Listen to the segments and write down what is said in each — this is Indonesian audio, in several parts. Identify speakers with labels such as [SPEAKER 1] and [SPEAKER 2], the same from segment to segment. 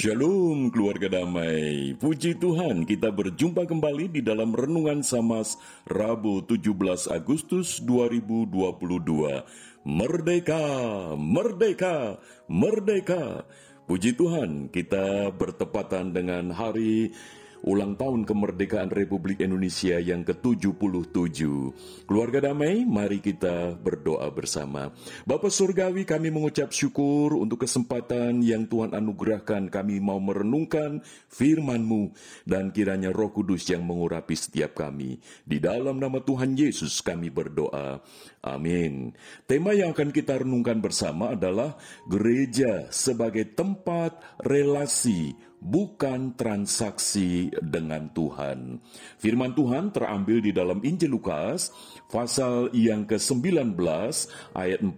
[SPEAKER 1] Shalom keluarga damai. Puji Tuhan, kita berjumpa kembali di dalam renungan Samas Rabu 17 Agustus 2022. Merdeka, merdeka, merdeka. Puji Tuhan, kita bertepatan dengan hari ulang tahun kemerdekaan Republik Indonesia yang ke-77. Keluarga damai, mari kita berdoa bersama. Bapak Surgawi, kami mengucap syukur untuk kesempatan yang Tuhan anugerahkan kami mau merenungkan firman-Mu dan kiranya roh kudus yang mengurapi setiap kami. Di dalam nama Tuhan Yesus kami berdoa. Amin. Tema yang akan kita renungkan bersama adalah gereja sebagai tempat relasi bukan transaksi dengan Tuhan. Firman Tuhan terambil di dalam Injil Lukas pasal yang ke-19 ayat 45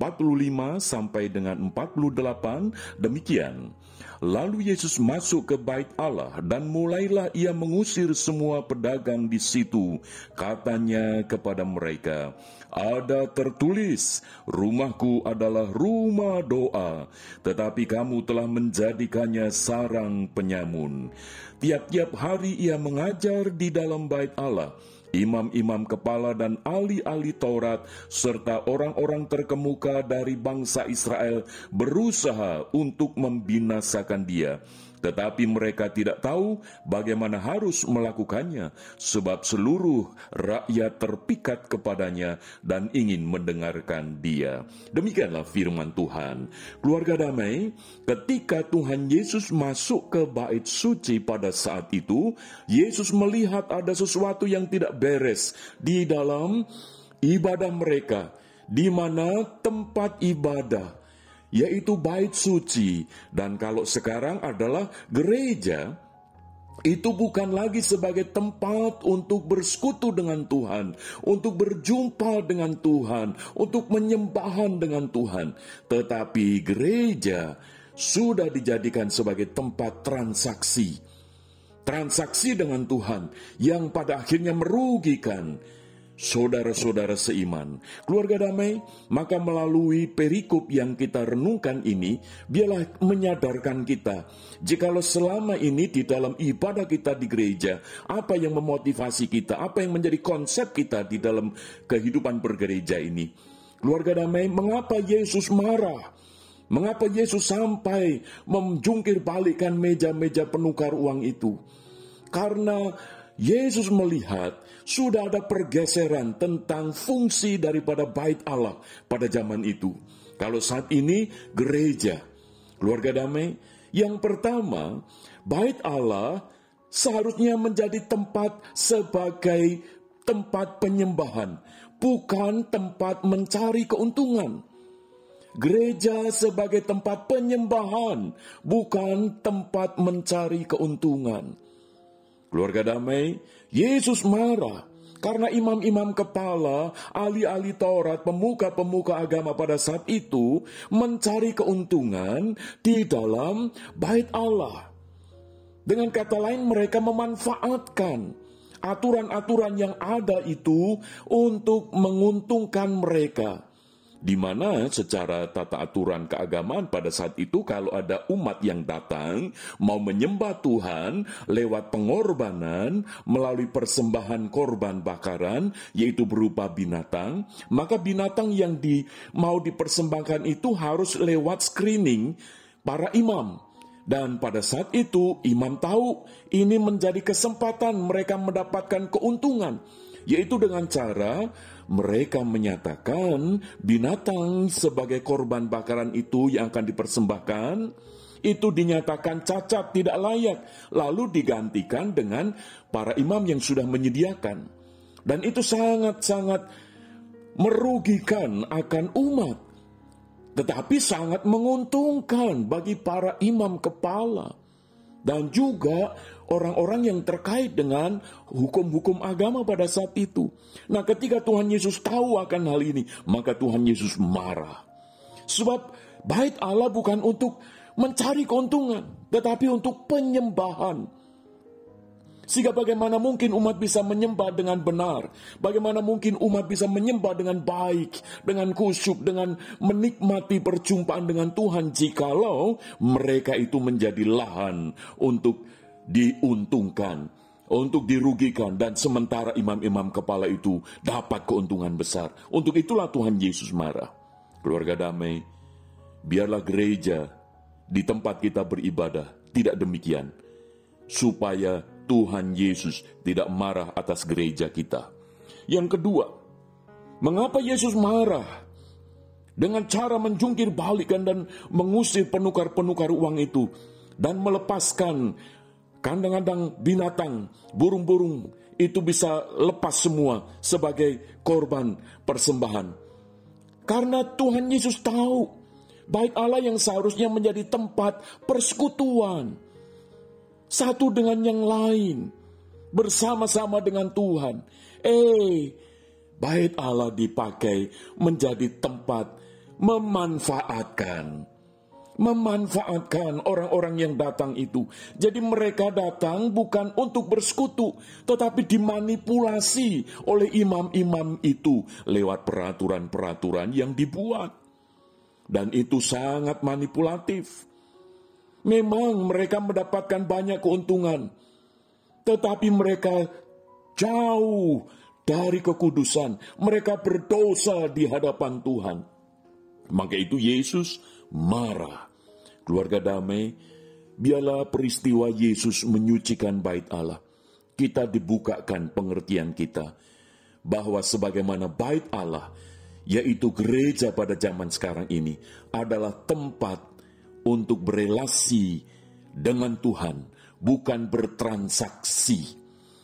[SPEAKER 1] sampai dengan 48 demikian. Lalu Yesus masuk ke bait Allah dan mulailah ia mengusir semua pedagang di situ. Katanya kepada mereka, ada tertulis, rumahku adalah rumah doa, tetapi kamu telah menjadikannya sarang penyamun. Tiap-tiap hari ia mengajar di dalam bait Allah imam-imam kepala dan ahli-ahli Taurat, serta orang-orang terkemuka dari bangsa Israel berusaha untuk membinasakan dia. Tetapi mereka tidak tahu bagaimana harus melakukannya, sebab seluruh rakyat terpikat kepadanya dan ingin mendengarkan dia. Demikianlah firman Tuhan. Keluarga damai, ketika Tuhan Yesus masuk ke bait suci pada saat itu, Yesus melihat ada sesuatu yang tidak beres di dalam ibadah mereka, di mana tempat ibadah yaitu bait suci, dan kalau sekarang adalah gereja. Itu bukan lagi sebagai tempat untuk bersekutu dengan Tuhan, untuk berjumpa dengan Tuhan, untuk menyembahan dengan Tuhan, tetapi gereja sudah dijadikan sebagai tempat transaksi. Transaksi dengan Tuhan yang pada akhirnya merugikan saudara-saudara seiman, keluarga damai, maka melalui perikop yang kita renungkan ini, biarlah menyadarkan kita, jikalau selama ini di dalam ibadah kita di gereja, apa yang memotivasi kita, apa yang menjadi konsep kita di dalam kehidupan bergereja ini. Keluarga damai, mengapa Yesus marah? Mengapa Yesus sampai menjungkir balikan meja-meja penukar uang itu? Karena Yesus melihat sudah ada pergeseran tentang fungsi daripada bait Allah pada zaman itu. Kalau saat ini gereja, keluarga damai, yang pertama, bait Allah seharusnya menjadi tempat sebagai tempat penyembahan, bukan tempat mencari keuntungan. Gereja sebagai tempat penyembahan, bukan tempat mencari keuntungan. Keluarga damai, Yesus marah karena imam-imam kepala, ahli-ahli Taurat, pemuka-pemuka agama pada saat itu mencari keuntungan di dalam bait Allah. Dengan kata lain, mereka memanfaatkan aturan-aturan yang ada itu untuk menguntungkan mereka di mana secara tata aturan keagamaan pada saat itu kalau ada umat yang datang mau menyembah Tuhan lewat pengorbanan melalui persembahan korban bakaran yaitu berupa binatang maka binatang yang di mau dipersembahkan itu harus lewat screening para imam. Dan pada saat itu imam tahu ini menjadi kesempatan mereka mendapatkan keuntungan yaitu dengan cara mereka menyatakan binatang sebagai korban bakaran itu yang akan dipersembahkan itu dinyatakan cacat tidak layak lalu digantikan dengan para imam yang sudah menyediakan. Dan itu sangat-sangat merugikan akan umat tetapi sangat menguntungkan bagi para imam kepala dan juga orang-orang yang terkait dengan hukum-hukum agama pada saat itu. Nah, ketika Tuhan Yesus tahu akan hal ini, maka Tuhan Yesus marah. Sebab bait Allah bukan untuk mencari keuntungan, tetapi untuk penyembahan. Sehingga bagaimana mungkin umat bisa menyembah dengan benar? Bagaimana mungkin umat bisa menyembah dengan baik, dengan kusyuk, dengan menikmati perjumpaan dengan Tuhan jikalau mereka itu menjadi lahan untuk diuntungkan, untuk dirugikan dan sementara imam-imam kepala itu dapat keuntungan besar. Untuk itulah Tuhan Yesus marah. Keluarga damai, biarlah gereja di tempat kita beribadah tidak demikian. Supaya Tuhan Yesus tidak marah atas gereja kita. Yang kedua, mengapa Yesus marah? Dengan cara menjungkir balikan dan mengusir penukar-penukar uang itu dan melepaskan kandang-kandang binatang, burung-burung itu bisa lepas semua sebagai korban persembahan. Karena Tuhan Yesus tahu baik Allah yang seharusnya menjadi tempat persekutuan satu dengan yang lain, bersama-sama dengan Tuhan. Eh, bait Allah dipakai menjadi tempat memanfaatkan memanfaatkan orang-orang yang datang itu. Jadi mereka datang bukan untuk bersekutu, tetapi dimanipulasi oleh imam-imam itu lewat peraturan-peraturan yang dibuat. Dan itu sangat manipulatif. Memang mereka mendapatkan banyak keuntungan, tetapi mereka jauh dari kekudusan. Mereka berdosa di hadapan Tuhan. Maka itu Yesus marah. Keluarga damai, biarlah peristiwa Yesus menyucikan bait Allah. Kita dibukakan pengertian kita bahwa sebagaimana bait Allah, yaitu gereja pada zaman sekarang ini, adalah tempat untuk berelasi dengan Tuhan, bukan bertransaksi,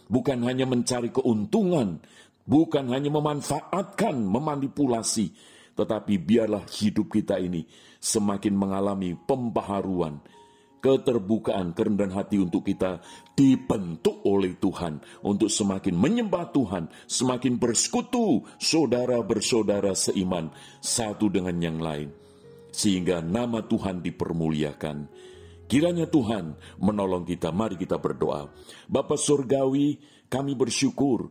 [SPEAKER 1] bukan hanya mencari keuntungan, bukan hanya memanfaatkan, memanipulasi, tetapi biarlah hidup kita ini semakin mengalami pembaharuan, keterbukaan, kerendahan hati untuk kita dibentuk oleh Tuhan untuk semakin menyembah Tuhan, semakin bersekutu saudara bersaudara seiman satu dengan yang lain sehingga nama Tuhan dipermuliakan. Kiranya Tuhan menolong kita. Mari kita berdoa. Bapa Surgawi, kami bersyukur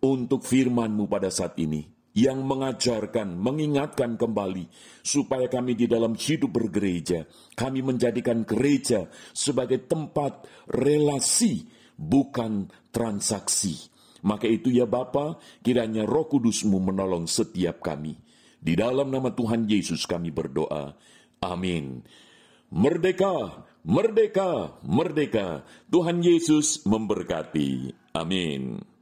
[SPEAKER 1] untuk firman-Mu pada saat ini yang mengajarkan, mengingatkan kembali supaya kami di dalam hidup bergereja, kami menjadikan gereja sebagai tempat relasi bukan transaksi. Maka itu ya Bapa, kiranya Roh Kudusmu menolong setiap kami. Di dalam nama Tuhan Yesus kami berdoa. Amin. Merdeka, merdeka, merdeka. Tuhan Yesus memberkati. Amin.